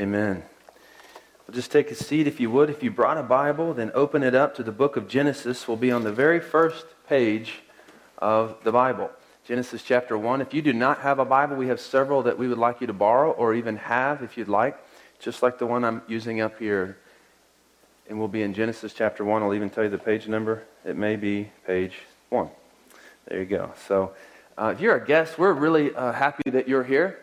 Amen. Well, just take a seat if you would. If you brought a Bible, then open it up to the book of Genesis. We'll be on the very first page of the Bible. Genesis chapter 1. If you do not have a Bible, we have several that we would like you to borrow or even have if you'd like, just like the one I'm using up here. And we'll be in Genesis chapter 1. I'll even tell you the page number. It may be page 1. There you go. So, uh, if you're a guest, we're really uh, happy that you're here.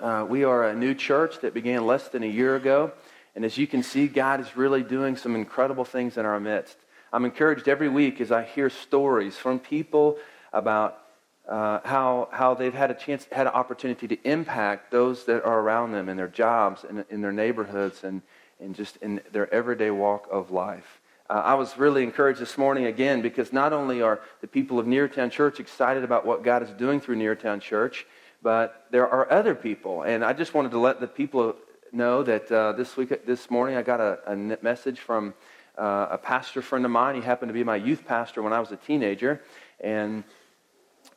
Uh, we are a new church that began less than a year ago. And as you can see, God is really doing some incredible things in our midst. I'm encouraged every week as I hear stories from people about uh, how, how they've had a chance, had an opportunity to impact those that are around them in their jobs and in their neighborhoods and, and just in their everyday walk of life. Uh, I was really encouraged this morning again because not only are the people of Neartown Church excited about what God is doing through Neartown Church, but there are other people. And I just wanted to let the people know that uh, this week, this morning, I got a, a message from uh, a pastor friend of mine. He happened to be my youth pastor when I was a teenager, and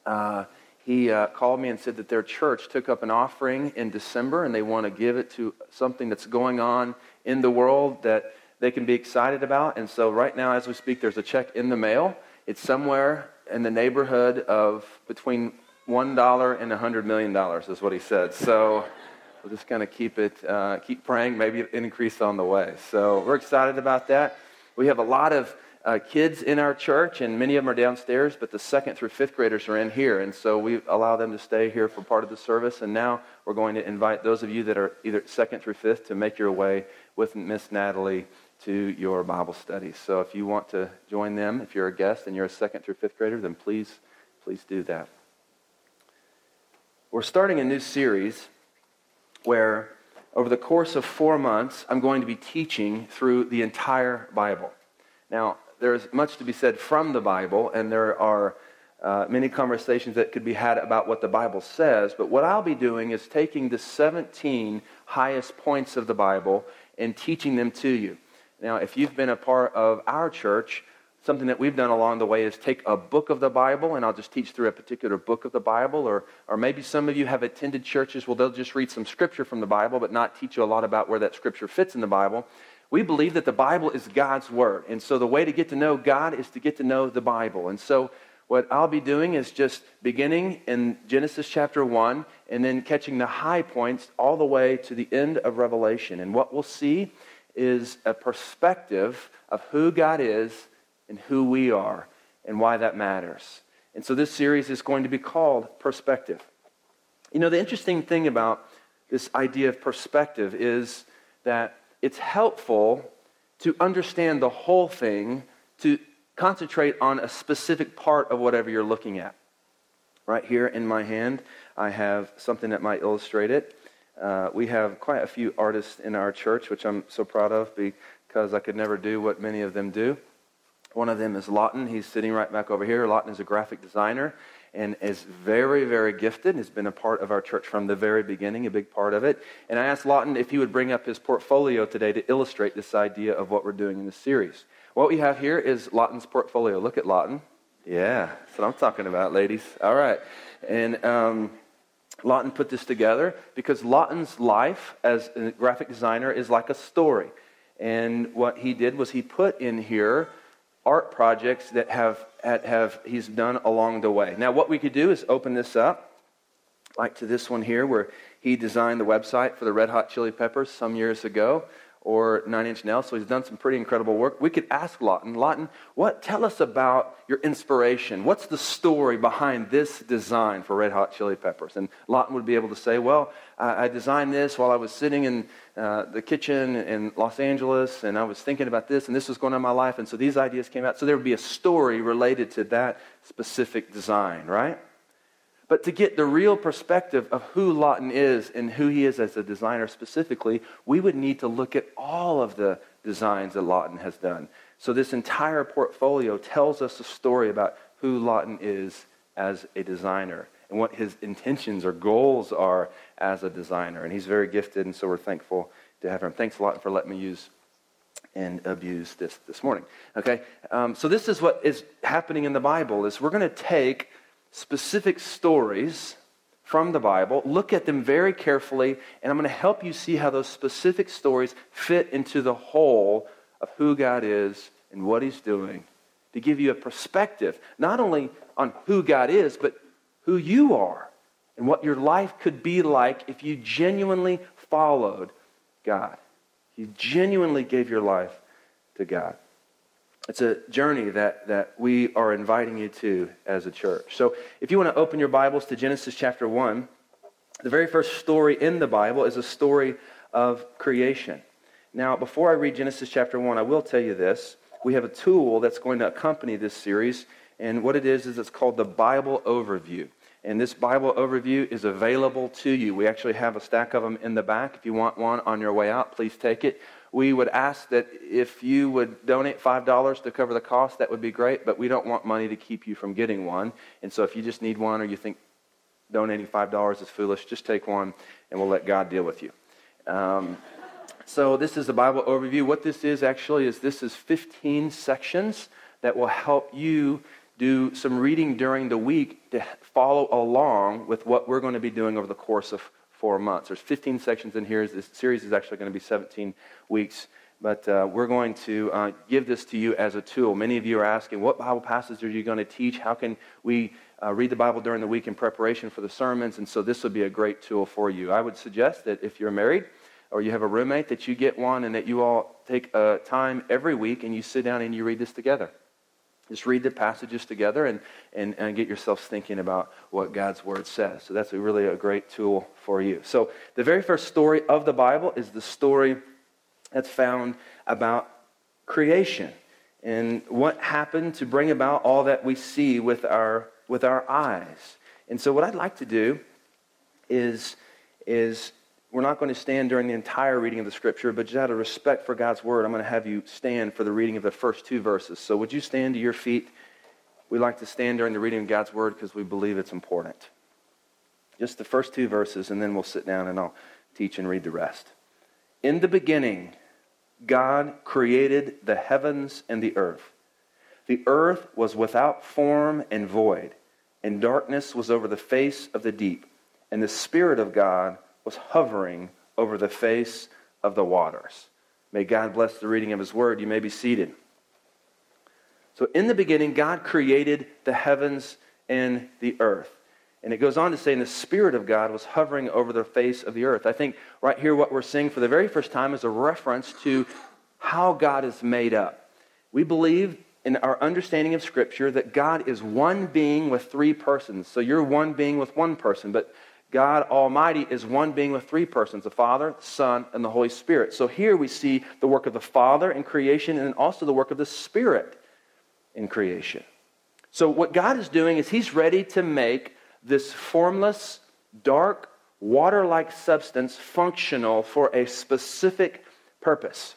uh, he uh, called me and said that their church took up an offering in December, and they want to give it to something that's going on in the world that they can be excited about. And so, right now, as we speak, there's a check in the mail. It's somewhere in the neighborhood of between one dollar and a hundred million dollars, is what he said. So we're just going to keep it, uh, keep praying, maybe increase on the way. So we're excited about that. We have a lot of uh, kids in our church, and many of them are downstairs, but the second through fifth graders are in here. And so we allow them to stay here for part of the service. And now we're going to invite those of you that are either second through fifth to make your way with Miss Natalie to your Bible study. So if you want to join them, if you're a guest and you're a second through fifth grader, then please, please do that. We're starting a new series where over the course of four months, I'm going to be teaching through the entire Bible. Now, there's much to be said from the Bible, and there are uh, many conversations that could be had about what the Bible says, but what I'll be doing is taking the 17 highest points of the Bible and teaching them to you. Now, if you've been a part of our church, something that we've done along the way is take a book of the Bible, and I'll just teach through a particular book of the Bible. Or, or maybe some of you have attended churches where they'll just read some scripture from the Bible, but not teach you a lot about where that scripture fits in the Bible. We believe that the Bible is God's Word. And so the way to get to know God is to get to know the Bible. And so what I'll be doing is just beginning in Genesis chapter 1 and then catching the high points all the way to the end of Revelation. And what we'll see is a perspective of who God is and who we are and why that matters. And so this series is going to be called Perspective. You know, the interesting thing about this idea of perspective is that it's helpful to understand the whole thing, to concentrate on a specific part of whatever you're looking at. Right here in my hand, I have something that might illustrate it. Uh, we have quite a few artists in our church, which I'm so proud of because I could never do what many of them do. One of them is Lawton. He's sitting right back over here. Lawton is a graphic designer and is very, very gifted. Has been a part of our church from the very beginning, a big part of it. And I asked Lawton if he would bring up his portfolio today to illustrate this idea of what we're doing in this series. What we have here is Lawton's portfolio. Look at Lawton. Yeah, that's what I'm talking about, ladies. All right. And um, Lawton put this together because Lawton's life as a graphic designer is like a story. And what he did was he put in here art projects that have, have he's done along the way. Now, what we could do is open this up, like to this one here, where he designed the website for the Red Hot Chili Peppers some years ago or Nine Inch Nails. So he's done some pretty incredible work. We could ask Lawton, Lawton, what? Tell us about your inspiration. What's the story behind this design for Red Hot Chili Peppers? And Lawton would be able to say, well, I, designed this while I was sitting in uh, the kitchen in Los Angeles, and I was thinking about this, and this was going on in my life, and so these ideas came out. So there would be a story related to that specific design, right? But to get the real perspective of who Lawton is and who he is as a designer specifically, we would need to look at all of the designs that Lawton has done. So this entire portfolio tells us a story about who Lawton is as a designer and what his intentions or goals are as a designer. And he's very gifted, and so we're thankful to have him. Thanks a lot for letting me use and abuse this this morning. Okay, um, so this is what is happening in the Bible: is we're going to take specific stories from the Bible. Look at them very carefully, and I'm going to help you see how those specific stories fit into the whole of who God is and what He's doing to give you a perspective, not only on who God is, but who you are and what your life could be like if you genuinely followed God. You genuinely gave your life to God. It's a journey that, that we are inviting you to as a church. So if you want to open your Bibles to Genesis chapter 1, the very first story in the Bible is a story of creation. Now, before I read Genesis chapter 1, I will tell you this. We have a tool that's going to accompany this series, and what it is is it's called the Bible Overview. And this Bible overview is available to you. We actually have a stack of them in the back. If you want one on your way out, please take it. We would ask that if you would donate $5 to cover the cost, that would be great, but we don't want money to keep you from getting one. And so if you just need one or you think donating $5 is foolish, just take one and we'll let God deal with you. Um, so this is the Bible overview. What this is actually is this is 15 sections that will help you do some reading during the week to follow along with what we're going to be doing over the course of four months. There's 15 sections in here. This series is actually going to be 17 weeks. But uh, we're going to uh, give this to you as a tool. Many of you are asking, what Bible passages are you going to teach? How can we uh, read the Bible during the week in preparation for the sermons? And so this would be a great tool for you. I would suggest that if you're married or you have a roommate, that you get one and that you all take a time every week and you sit down and you read this together. Just read the passages together and, and, and get yourselves thinking about what God's Word says. So that's a really a great tool for you. So the very first story of the Bible is the story that's found about creation and what happened to bring about all that we see with our, with our eyes. And so what I'd like to do is, is we're not going to stand during the entire reading of the scripture, but just out of respect for God's word, I'm going to have you stand for the reading of the first two verses. So would you stand to your feet? We like to stand during the reading of God's word because we believe it's important. Just the first two verses, and then we'll sit down and I'll teach and read the rest. In the beginning, God created the heavens and the earth. The earth was without form and void, and darkness was over the face of the deep, and the Spirit of God was hovering over the face of the waters. May God bless the reading of his word. You may be seated. So, in the beginning, God created the heavens and the earth. And it goes on to say, and the Spirit of God was hovering over the face of the earth. I think right here, what we're seeing for the very first time is a reference to how God is made up. We believe in our understanding of Scripture that God is one being with three persons. So you're one being with one person, but God Almighty is one being with three persons the Father, the Son, and the Holy Spirit. So here we see the work of the Father in creation and also the work of the Spirit in creation. So what God is doing is He's ready to make this formless, dark, water like substance functional for a specific purpose.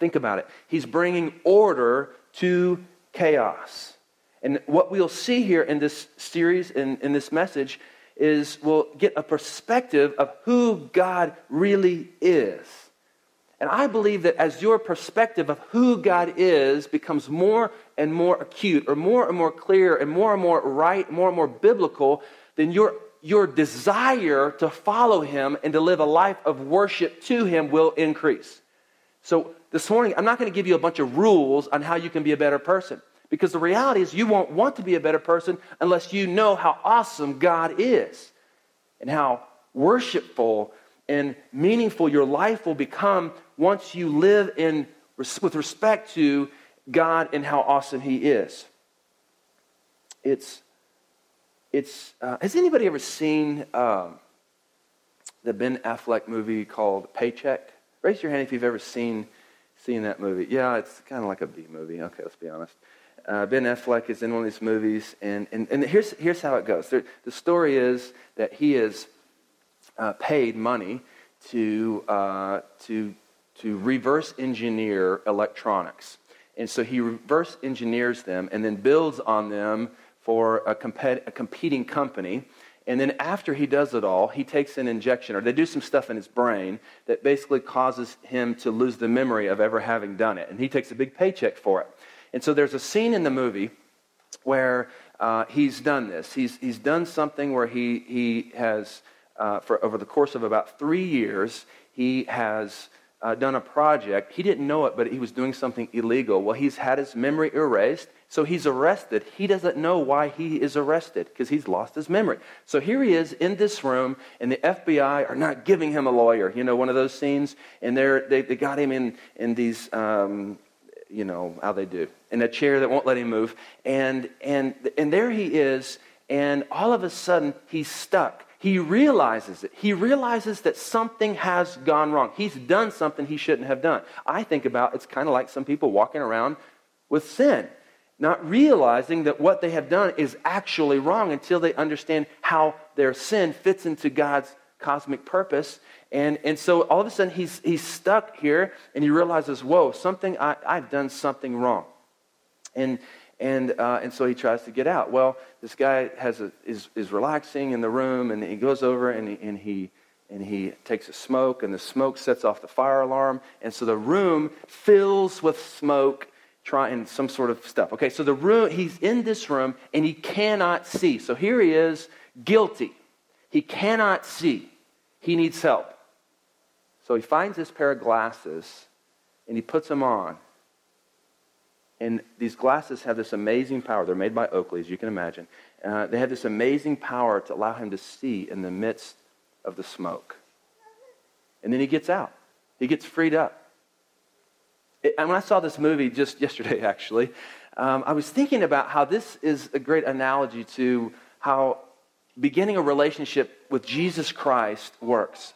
Think about it. He's bringing order to chaos. And what we'll see here in this series, in, in this message, is we'll get a perspective of who God really is. And I believe that as your perspective of who God is becomes more and more acute, or more and more clear, and more and more right, more and more biblical, then your, your desire to follow Him and to live a life of worship to Him will increase. So this morning, I'm not going to give you a bunch of rules on how you can be a better person. Because the reality is, you won't want to be a better person unless you know how awesome God is and how worshipful and meaningful your life will become once you live in, with respect to God and how awesome He is. It's, it's uh, has anybody ever seen um, the Ben Affleck movie called Paycheck? Raise your hand if you've ever seen, seen that movie. Yeah, it's kind of like a B movie. Okay, let's be honest. Uh, ben Affleck is in one of these movies, and, and, and here's, here's how it goes. There, the story is that he is uh, paid money to, uh, to, to reverse engineer electronics. And so he reverse engineers them and then builds on them for a, compet- a competing company. And then after he does it all, he takes an injection, or they do some stuff in his brain that basically causes him to lose the memory of ever having done it. And he takes a big paycheck for it. And so there's a scene in the movie where uh, he's done this. He's, he's done something where he, he has, uh, for over the course of about three years, he has uh, done a project. He didn't know it, but he was doing something illegal. Well, he's had his memory erased, so he's arrested. He doesn't know why he is arrested because he's lost his memory. So here he is in this room, and the FBI are not giving him a lawyer. You know, one of those scenes, and they're, they, they got him in, in these, um, you know, how they do, in a chair that won't let him move. And, and, and there he is, and all of a sudden, he's stuck he realizes it. He realizes that something has gone wrong. He's done something he shouldn't have done. I think about it's kind of like some people walking around with sin, not realizing that what they have done is actually wrong until they understand how their sin fits into God's cosmic purpose. And, and so all of a sudden he's, he's stuck here and he realizes, whoa, something, I, I've done something wrong. And, and, uh, and so he tries to get out. Well, this guy has a, is, is relaxing in the room, and he goes over and he, and, he, and he takes a smoke, and the smoke sets off the fire alarm. And so the room fills with smoke, trying some sort of stuff. Okay, so the room, he's in this room, and he cannot see. So here he is, guilty. He cannot see. He needs help. So he finds this pair of glasses, and he puts them on and these glasses have this amazing power. They're made by Oakley, as you can imagine. Uh, they have this amazing power to allow him to see in the midst of the smoke. And then he gets out, he gets freed up. It, and when I saw this movie just yesterday, actually, um, I was thinking about how this is a great analogy to how beginning a relationship with Jesus Christ works.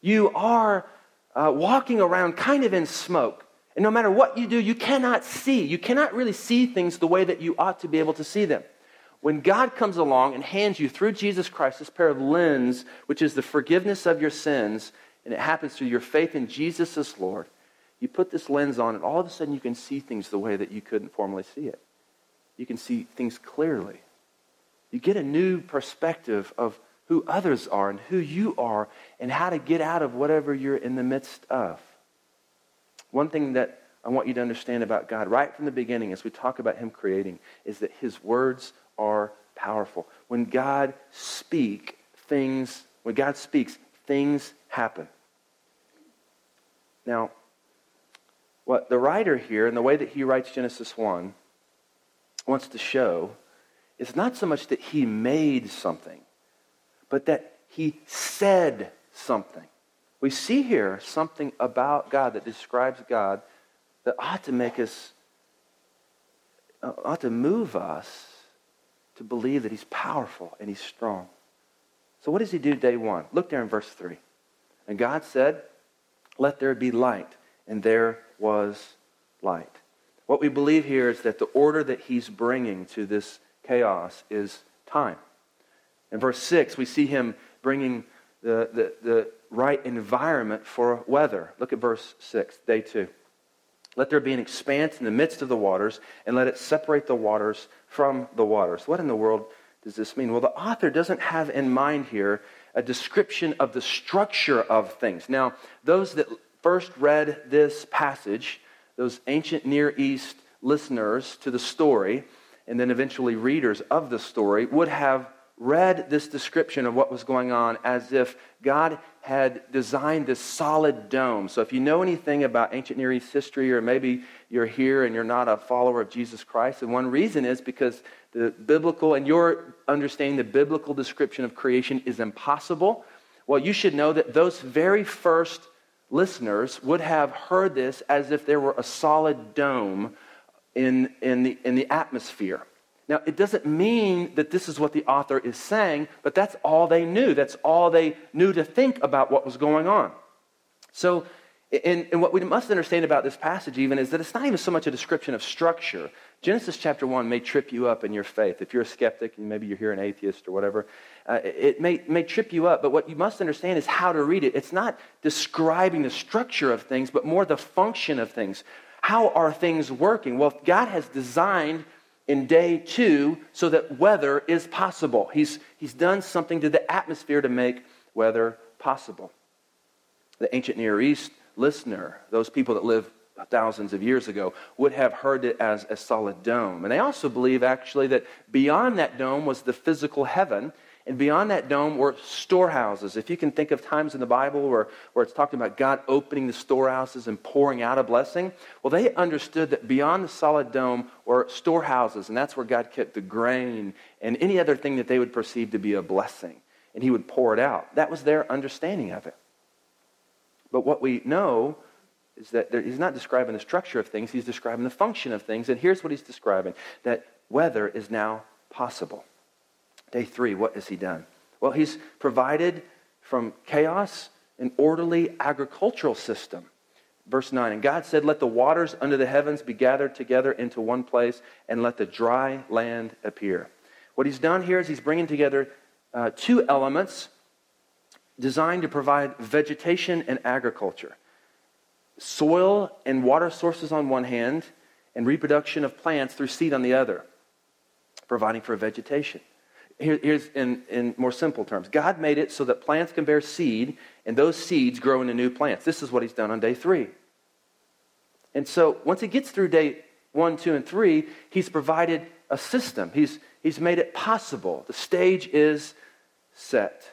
You are uh, walking around kind of in smoke. And no matter what you do, you cannot see. You cannot really see things the way that you ought to be able to see them. When God comes along and hands you through Jesus Christ this pair of lens, which is the forgiveness of your sins, and it happens through your faith in Jesus as Lord, you put this lens on, and all of a sudden you can see things the way that you couldn't formerly see it. You can see things clearly. You get a new perspective of who others are and who you are and how to get out of whatever you're in the midst of. One thing that I want you to understand about God right from the beginning as we talk about Him creating is that His words are powerful. When God speak, things, when God speaks, things happen. Now, what the writer here, and the way that he writes Genesis 1, wants to show is not so much that he made something, but that he said something. We see here something about God that describes God that ought to make us, uh, ought to move us to believe that He's powerful and He's strong. So, what does He do day one? Look there in verse 3. And God said, Let there be light. And there was light. What we believe here is that the order that He's bringing to this chaos is time. In verse 6, we see Him bringing the, the, the right environment for weather. Look at verse 6, day 2. Let there be an expanse in the midst of the waters, and let it separate the waters from the waters. What in the world does this mean? Well, the author doesn't have in mind here a description of the structure of things. Now, those that first read this passage, those ancient Near East listeners to the story, and then eventually readers of the story, would have read this description of what was going on as if God had designed this solid dome. So, if you know anything about ancient Near East history, or maybe you're here and you're not a follower of Jesus Christ, and one reason is because the biblical, and your understanding the biblical description of creation is impossible. Well, you should know that those very first listeners would have heard this as if there were a solid dome in, in, the, in the atmosphere. Now, it doesn't mean that this is what the author is saying, but that's all they knew. That's all they knew to think about what was going on. So, and, and, what we must understand about this passage, even, is that it's not even so much a description of structure. Genesis chapter 1 may trip you up in your faith. If you're a skeptic, and maybe you're here an atheist or whatever, uh, it may, may trip you up. But what you must understand is how to read it. It's not describing the structure of things, but more the function of things. How are things working? Well, God has designed in day two so that weather is possible. He's, he's done something to the atmosphere to make weather possible. The ancient Near East listener, those people that live thousands of years ago would have heard it as a solid dome. And they also believe, actually, that beyond that dome was the physical heaven. And beyond that dome were storehouses. If you can think of times in the Bible where, where it's talking about God opening the storehouses and pouring out a blessing, well, they understood that beyond the solid dome were storehouses, and that's where God kept the grain and any other thing that they would perceive to be a blessing. And He would pour it out. That was their understanding of it. But what we know is that there, he's not describing the structure of things, he's describing the function of things. And here's what he's describing that weather is now possible. Day three, what has he done? Well, he's provided from chaos an orderly agricultural system. Verse 9, and God said, Let the waters under the heavens be gathered together into one place, and let the dry land appear. What he's done here is he's bringing together uh, two elements designed to provide vegetation and agriculture soil and water sources on one hand, and reproduction of plants through seed on the other, providing for vegetation. Here, here's in, in more simple terms God made it so that plants can bear seed, and those seeds grow into new plants. This is what He's done on day three. And so once He gets through day one, two, and three, He's provided a system, He's, he's made it possible. The stage is set.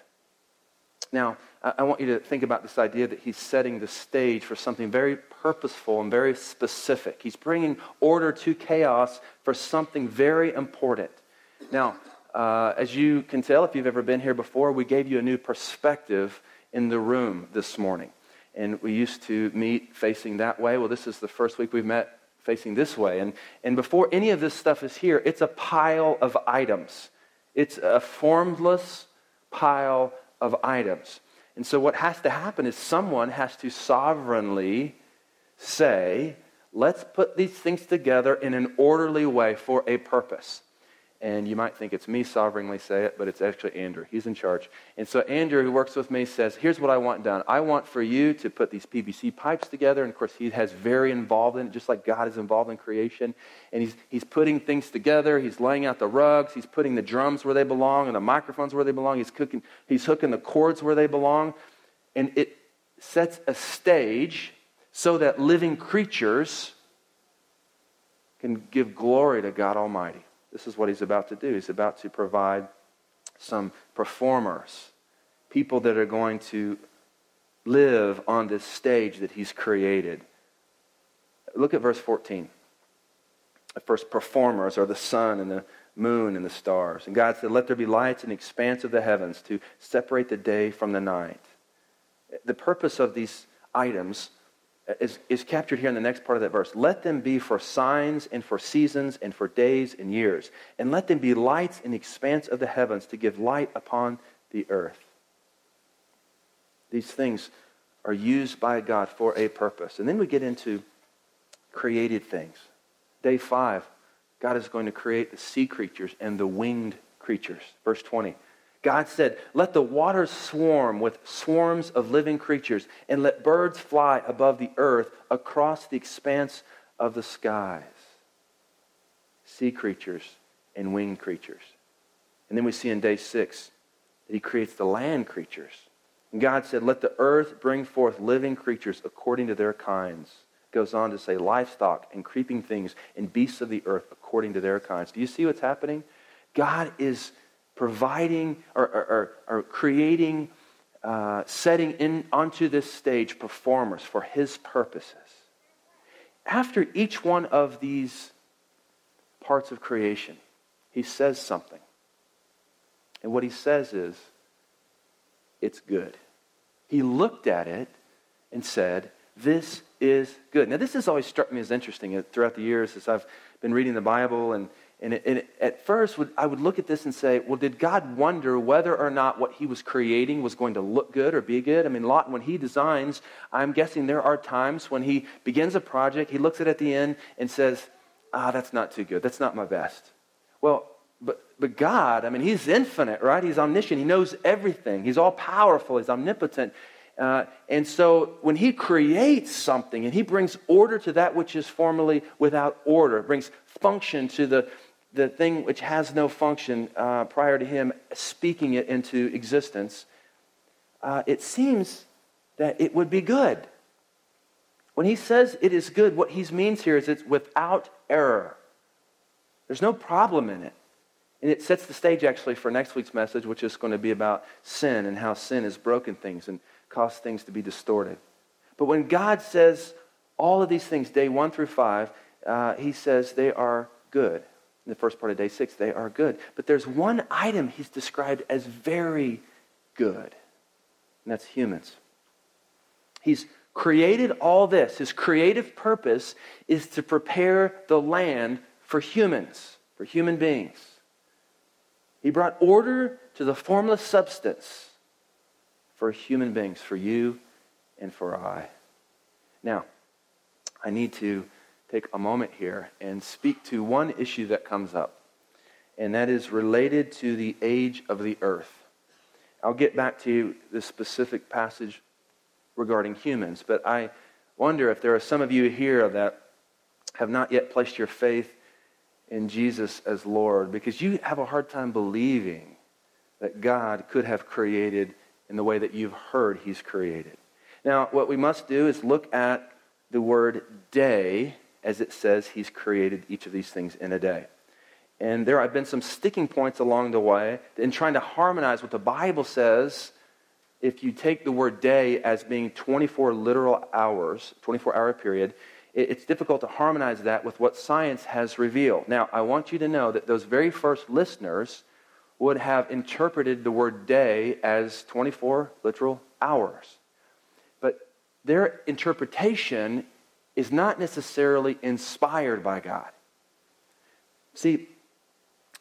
Now, I want you to think about this idea that he's setting the stage for something very purposeful and very specific. He's bringing order to chaos for something very important. Now, uh, as you can tell, if you've ever been here before, we gave you a new perspective in the room this morning. And we used to meet facing that way. Well, this is the first week we've met facing this way. And, and before any of this stuff is here, it's a pile of items. It's a formless pile of items. And so, what has to happen is someone has to sovereignly say, let's put these things together in an orderly way for a purpose. And you might think it's me sovereignly say it, but it's actually Andrew. He's in charge. And so Andrew, who works with me, says, Here's what I want done. I want for you to put these PVC pipes together. And of course, he has very involved in it, just like God is involved in creation. And he's, he's putting things together. He's laying out the rugs. He's putting the drums where they belong and the microphones where they belong. He's, cooking, he's hooking the cords where they belong. And it sets a stage so that living creatures can give glory to God Almighty. This is what he's about to do. He's about to provide some performers, people that are going to live on this stage that he's created. Look at verse 14. The first performers are the sun and the moon and the stars. And God said, Let there be lights in the expanse of the heavens to separate the day from the night. The purpose of these items is, is captured here in the next part of that verse. Let them be for signs and for seasons and for days and years. And let them be lights in the expanse of the heavens to give light upon the earth. These things are used by God for a purpose. And then we get into created things. Day five, God is going to create the sea creatures and the winged creatures. Verse 20. God said, Let the waters swarm with swarms of living creatures, and let birds fly above the earth across the expanse of the skies. Sea creatures and winged creatures. And then we see in day six that he creates the land creatures. And God said, Let the earth bring forth living creatures according to their kinds. Goes on to say, livestock and creeping things and beasts of the earth according to their kinds. Do you see what's happening? God is providing or, or, or creating, uh, setting in onto this stage performers for his purposes. After each one of these parts of creation, he says something. And what he says is, it's good. He looked at it and said, This is good. Now, this has always struck me as interesting throughout the years as I've been reading the Bible and and, it, and it, at first, would, I would look at this and say, well, did God wonder whether or not what he was creating was going to look good or be good? I mean, Lawton, when he designs, I'm guessing there are times when he begins a project, he looks at it at the end and says, ah, that's not too good. That's not my best. Well, but, but God, I mean, he's infinite, right? He's omniscient. He knows everything. He's all powerful. He's omnipotent. Uh, and so when he creates something and he brings order to that which is formerly without order, brings function to the, the thing which has no function uh, prior to him speaking it into existence, uh, it seems that it would be good. When he says it is good, what he means here is it's without error. There's no problem in it. And it sets the stage actually for next week's message, which is going to be about sin and how sin has broken things and caused things to be distorted. But when God says all of these things, day one through five, uh, he says they are good. In the first part of day six, they are good. But there's one item he's described as very good, and that's humans. He's created all this. His creative purpose is to prepare the land for humans, for human beings. He brought order to the formless substance for human beings, for you and for I. Now, I need to take a moment here and speak to one issue that comes up, and that is related to the age of the earth. I'll get back to the specific passage regarding humans, but I wonder if there are some of you here that have not yet placed your faith in Jesus as Lord because you have a hard time believing that God could have created in the way that you've heard He's created. Now, what we must do is look at the word day as it says He's created each of these things in a day. And there have been some sticking points along the way in trying to harmonize what the Bible says. If you take the word day as being 24 literal hours, 24 hour period, it's difficult to harmonize that with what science has revealed. Now, I want you to know that those very first listeners would have interpreted the word day as 24 literal hours. But their interpretation is not necessarily inspired by God. See,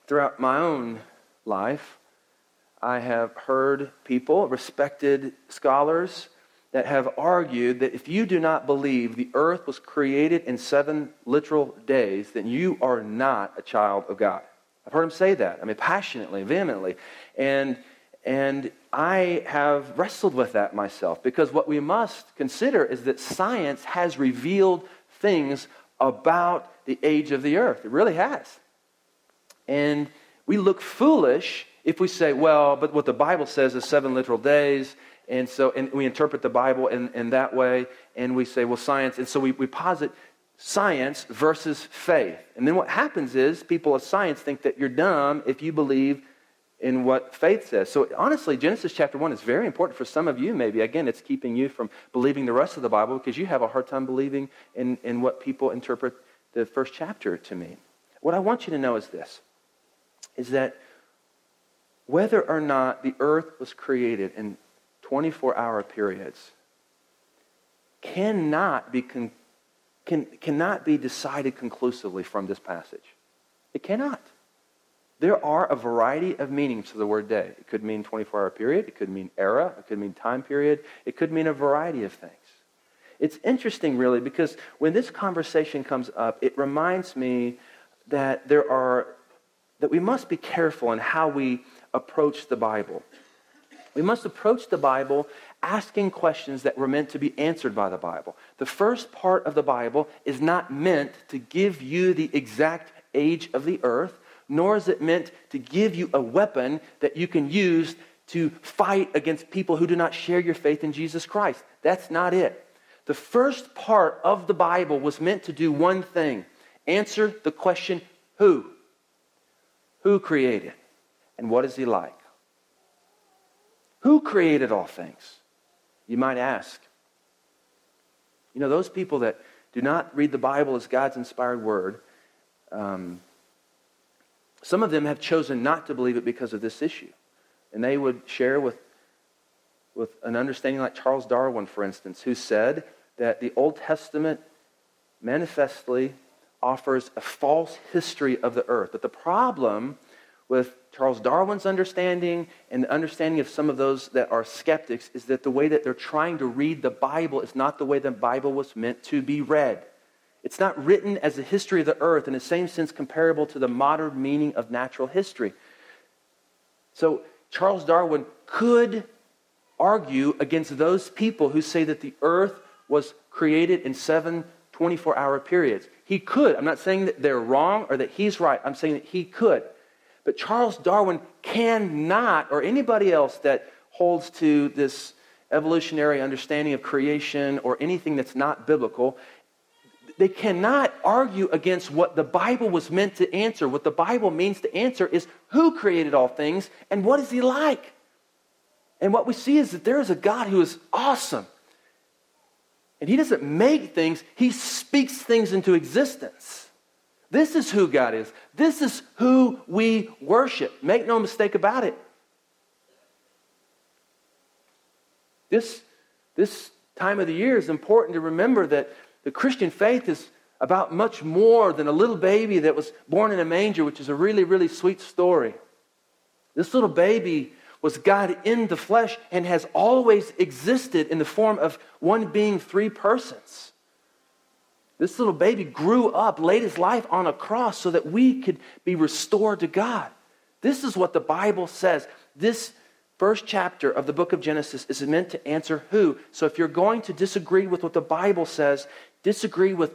throughout my own life, I have heard people, respected scholars, that have argued that if you do not believe the earth was created in seven literal days, then you are not a child of God. I've heard them say that. I mean, passionately, vehemently. And, and I have wrestled with that myself because what we must consider is that science has revealed things about the age of the earth. It really has. And we look foolish if we say, well, but what the Bible says is seven literal days, and so and we interpret the Bible in, in that way, and we say, well, science. And so we, we posit science versus faith. And then what happens is people of science think that you're dumb if you believe in what faith says. So honestly, Genesis chapter 1 is very important for some of you, maybe. Again, it's keeping you from believing the rest of the Bible because you have a hard time believing in, in what people interpret the first chapter to mean. What I want you to know is this is that whether or not the earth was created in 24 hour periods cannot be, con- can, cannot be decided conclusively from this passage. It cannot. There are a variety of meanings to the word day. It could mean 24 hour period, it could mean era, it could mean time period, it could mean a variety of things. It's interesting, really, because when this conversation comes up, it reminds me that there are that we must be careful in how we approach the Bible. We must approach the Bible asking questions that were meant to be answered by the Bible. The first part of the Bible is not meant to give you the exact age of the earth, nor is it meant to give you a weapon that you can use to fight against people who do not share your faith in Jesus Christ. That's not it. The first part of the Bible was meant to do one thing answer the question who? Who created? And what is he like? Who created all things? You might ask. You know, those people that do not read the Bible as God's inspired word, um, some of them have chosen not to believe it because of this issue. And they would share with, with an understanding like Charles Darwin, for instance, who said that the Old Testament manifestly offers a false history of the earth. But the problem with Charles Darwin's understanding and the understanding of some of those that are skeptics is that the way that they're trying to read the Bible is not the way the Bible was meant to be read. It's not written as a history of the earth in the same sense comparable to the modern meaning of natural history. So Charles Darwin could argue against those people who say that the earth was created in seven 24 hour periods. He could. I'm not saying that they're wrong or that he's right. I'm saying that he could. But Charles Darwin cannot, or anybody else that holds to this evolutionary understanding of creation or anything that's not biblical, they cannot argue against what the Bible was meant to answer. What the Bible means to answer is who created all things and what is he like? And what we see is that there is a God who is awesome. And he doesn't make things, he speaks things into existence. This is who God is. This is who we worship. Make no mistake about it. This, this time of the year is important to remember that the Christian faith is about much more than a little baby that was born in a manger, which is a really, really sweet story. This little baby was God in the flesh and has always existed in the form of one being three persons. This little baby grew up, laid his life on a cross so that we could be restored to God. This is what the Bible says. This first chapter of the book of Genesis is meant to answer who. So if you're going to disagree with what the Bible says, disagree with,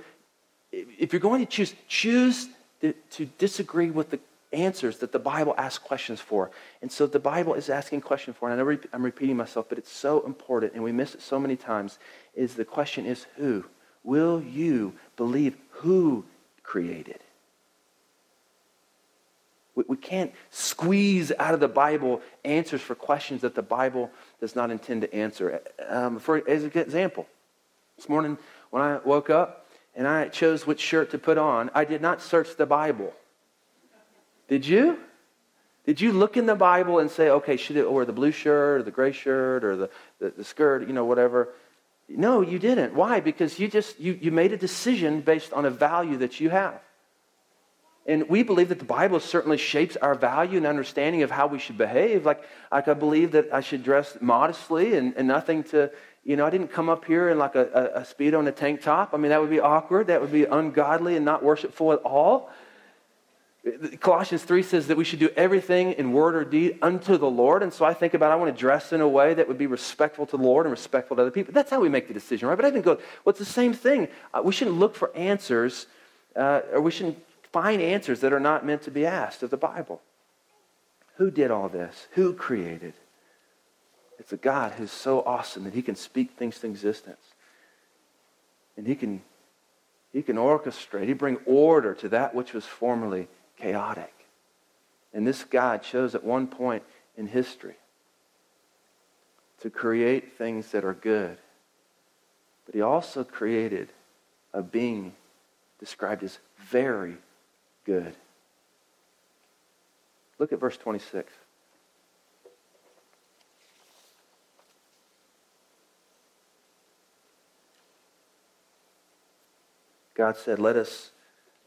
if you're going to choose, choose to disagree with the answers that the Bible asks questions for. And so the Bible is asking questions for, and I know I'm repeating myself, but it's so important, and we miss it so many times, is the question is who? Will you believe who created? We, we can't squeeze out of the Bible answers for questions that the Bible does not intend to answer. Um, for as an example, this morning when I woke up and I chose which shirt to put on, I did not search the Bible. Did you? Did you look in the Bible and say, okay, should it wear the blue shirt or the gray shirt or the, the, the skirt, you know, whatever? No, you didn't. Why? Because you just you, you made a decision based on a value that you have. And we believe that the Bible certainly shapes our value and understanding of how we should behave. Like, like I believe that I should dress modestly and, and nothing to, you know, I didn't come up here in like a, a, a speedo and a tank top. I mean, that would be awkward. That would be ungodly and not worshipful at all. Colossians 3 says that we should do everything in word or deed unto the Lord. And so I think about I want to dress in a way that would be respectful to the Lord and respectful to other people. That's how we make the decision, right? But I think, go, well, it's the same thing. Uh, we shouldn't look for answers, uh, or we shouldn't find answers that are not meant to be asked of the Bible. Who did all this? Who created? It's a God who's so awesome that he can speak things to existence. And he can, he can orchestrate, he bring order to that which was formerly chaotic. And this God chose at one point in history to create things that are good. But he also created a being described as very good. Look at verse 26. God said, Let us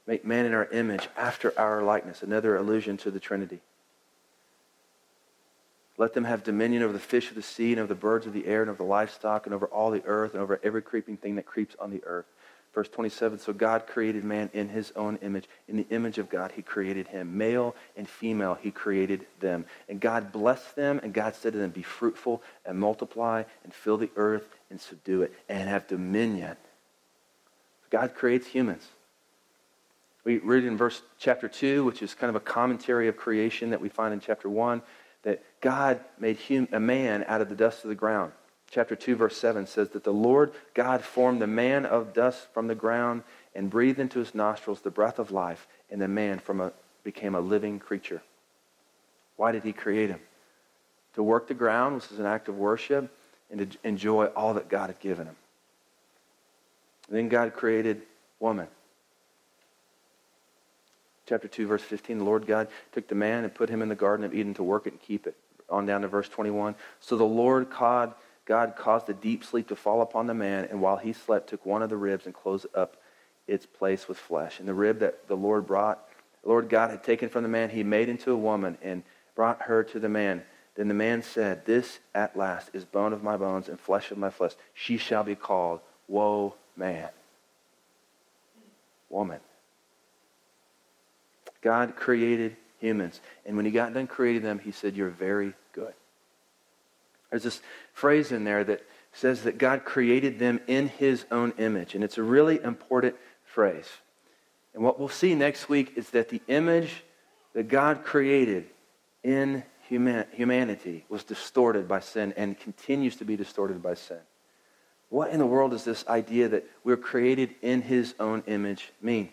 make man in our image after our likeness. Another allusion to the Trinity. Let them have dominion over the fish of the sea and over the birds of the air and over the livestock and over all the earth and over every creeping thing that creeps on the earth. Verse 27 So God created man in his own image. In the image of God, he created him. Male and female, he created them. And God blessed them, and God said to them, Be fruitful and multiply and fill the earth and subdue it and have dominion. God creates humans. We read in verse chapter 2, which is kind of a commentary of creation that we find in chapter 1, that God made hum- a man out of the dust of the ground. Chapter 2, verse 7 says that the Lord God formed the man of dust from the ground and breathed into his nostrils the breath of life, and the man from a, became a living creature. Why did he create him? To work the ground, which is an act of worship, and to enjoy all that God had given him. Then God created woman chapter 2, verse 15, the Lord God took the man and put him in the Garden of Eden to work it and keep it. On down to verse 21. So the Lord God, God caused a deep sleep to fall upon the man, and while he slept, took one of the ribs and closed up its place with flesh. And the rib that the Lord brought, the Lord God had taken from the man, he made into a woman and brought her to the man. Then the man said, This at last is bone of my bones and flesh of my flesh. She shall be called Woe Man. Woman. God created humans. And when he got done creating them, he said, You're very good. There's this phrase in there that says that God created them in his own image. And it's a really important phrase. And what we'll see next week is that the image that God created in human, humanity was distorted by sin and continues to be distorted by sin. What in the world does this idea that we're created in his own image mean?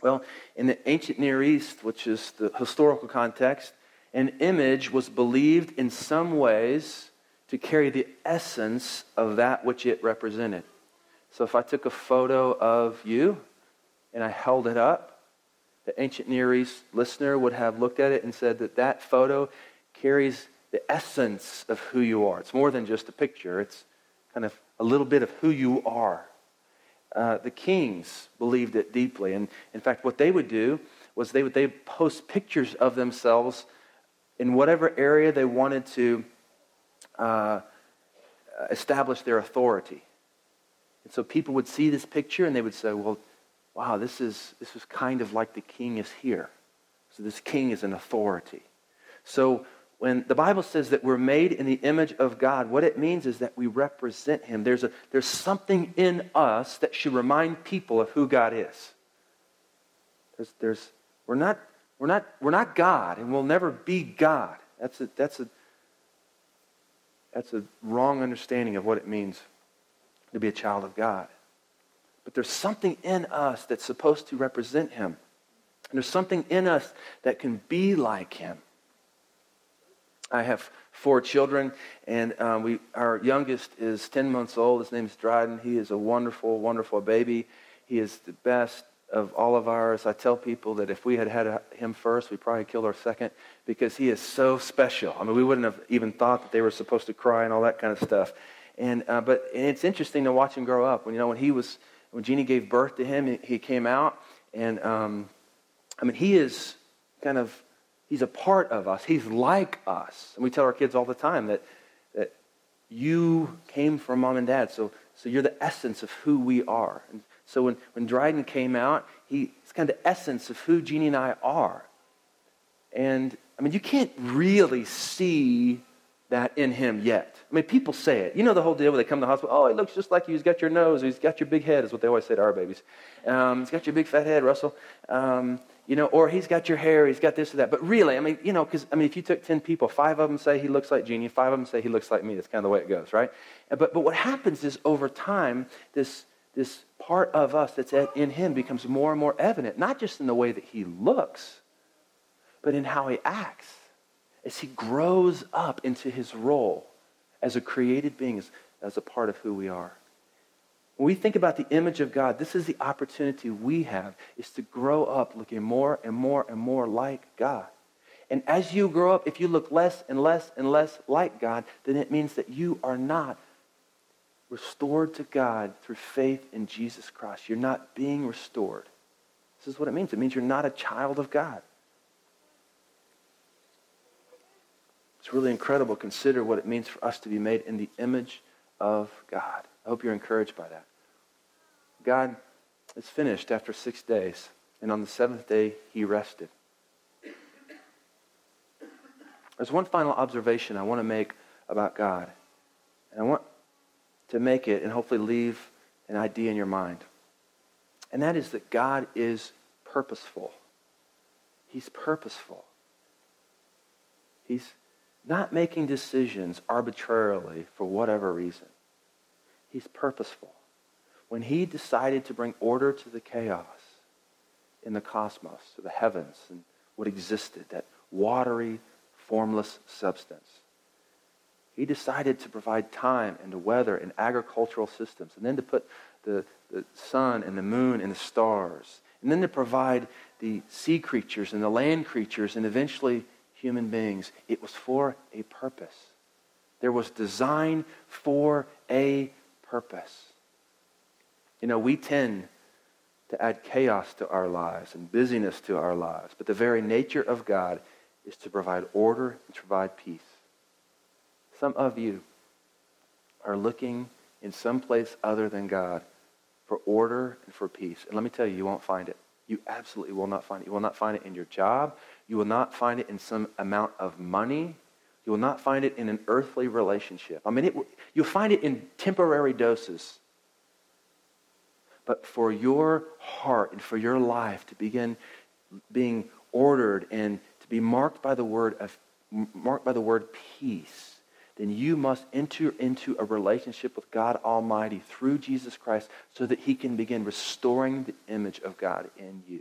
Well, in the ancient Near East, which is the historical context, an image was believed in some ways to carry the essence of that which it represented. So if I took a photo of you and I held it up, the ancient Near East listener would have looked at it and said that that photo carries the essence of who you are. It's more than just a picture, it's kind of a little bit of who you are. Uh, the kings believed it deeply. And in fact, what they would do was they would they post pictures of themselves in whatever area they wanted to uh, establish their authority. And so people would see this picture and they would say, well, wow, this is, this is kind of like the king is here. So this king is an authority. So when the Bible says that we're made in the image of God, what it means is that we represent him. There's, a, there's something in us that should remind people of who God is. There's, there's, we're, not, we're, not, we're not God, and we'll never be God. That's a, that's, a, that's a wrong understanding of what it means to be a child of God. But there's something in us that's supposed to represent him. And there's something in us that can be like him. I have four children, and um, we, our youngest is 10 months old. His name is Dryden. He is a wonderful, wonderful baby. He is the best of all of ours. I tell people that if we had had him first, we probably killed our second because he is so special. I mean, we wouldn't have even thought that they were supposed to cry and all that kind of stuff. And, uh, but and it's interesting to watch him grow up. When, you know, when he was, when Jeannie gave birth to him, he came out, and um, I mean, he is kind of, he's a part of us. He's like us. And we tell our kids all the time that, that you came from mom and dad, so, so you're the essence of who we are. And so when, when Dryden came out, he, he's kind of the essence of who Jeannie and I are. And, I mean, you can't really see that in him yet. I mean, people say it. You know the whole deal when they come to the hospital, oh, he looks just like you. He's got your nose. He's got your big head, is what they always say to our babies. Um, he's got your big fat head, Russell. Um, you know, or he's got your hair, he's got this or that. But really, I mean, you know, because, I mean, if you took 10 people, five of them say he looks like Jeannie, five of them say he looks like me. That's kind of the way it goes, right? But, but what happens is over time, this, this part of us that's in him becomes more and more evident, not just in the way that he looks, but in how he acts as he grows up into his role as a created being, as, as a part of who we are. When we think about the image of God, this is the opportunity we have, is to grow up looking more and more and more like God. And as you grow up, if you look less and less and less like God, then it means that you are not restored to God through faith in Jesus Christ. You're not being restored. This is what it means. It means you're not a child of God. It's really incredible. Consider what it means for us to be made in the image of God. I hope you're encouraged by that. God is finished after six days, and on the seventh day, he rested. There's one final observation I want to make about God. And I want to make it and hopefully leave an idea in your mind. And that is that God is purposeful. He's purposeful. He's not making decisions arbitrarily for whatever reason. He's purposeful. When he decided to bring order to the chaos in the cosmos, to the heavens, and what existed, that watery, formless substance, he decided to provide time and the weather and agricultural systems, and then to put the, the sun and the moon and the stars, and then to provide the sea creatures and the land creatures, and eventually human beings. It was for a purpose. There was design for a purpose. You know, we tend to add chaos to our lives and busyness to our lives, but the very nature of God is to provide order and to provide peace. Some of you are looking in some place other than God for order and for peace. And let me tell you, you won't find it. You absolutely will not find it. You will not find it in your job. You will not find it in some amount of money. You will not find it in an earthly relationship. I mean, it, you'll find it in temporary doses. But for your heart and for your life to begin being ordered and to be marked by the word of marked by the word peace, then you must enter into a relationship with God Almighty through Jesus Christ so that he can begin restoring the image of God in you.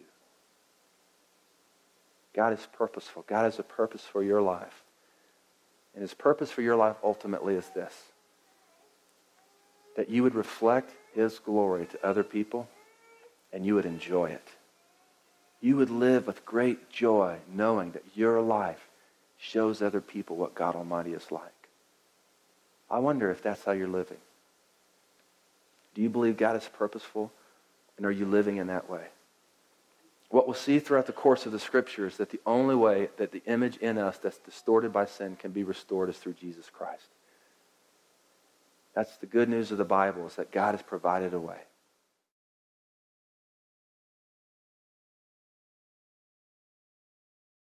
God is purposeful. God has a purpose for your life. And his purpose for your life ultimately is this that you would reflect his glory to other people and you would enjoy it. You would live with great joy knowing that your life shows other people what God Almighty is like. I wonder if that's how you're living. Do you believe God is purposeful? And are you living in that way? What we'll see throughout the course of the scripture is that the only way that the image in us that's distorted by sin can be restored is through Jesus Christ. That's the good news of the Bible is that God has provided a way.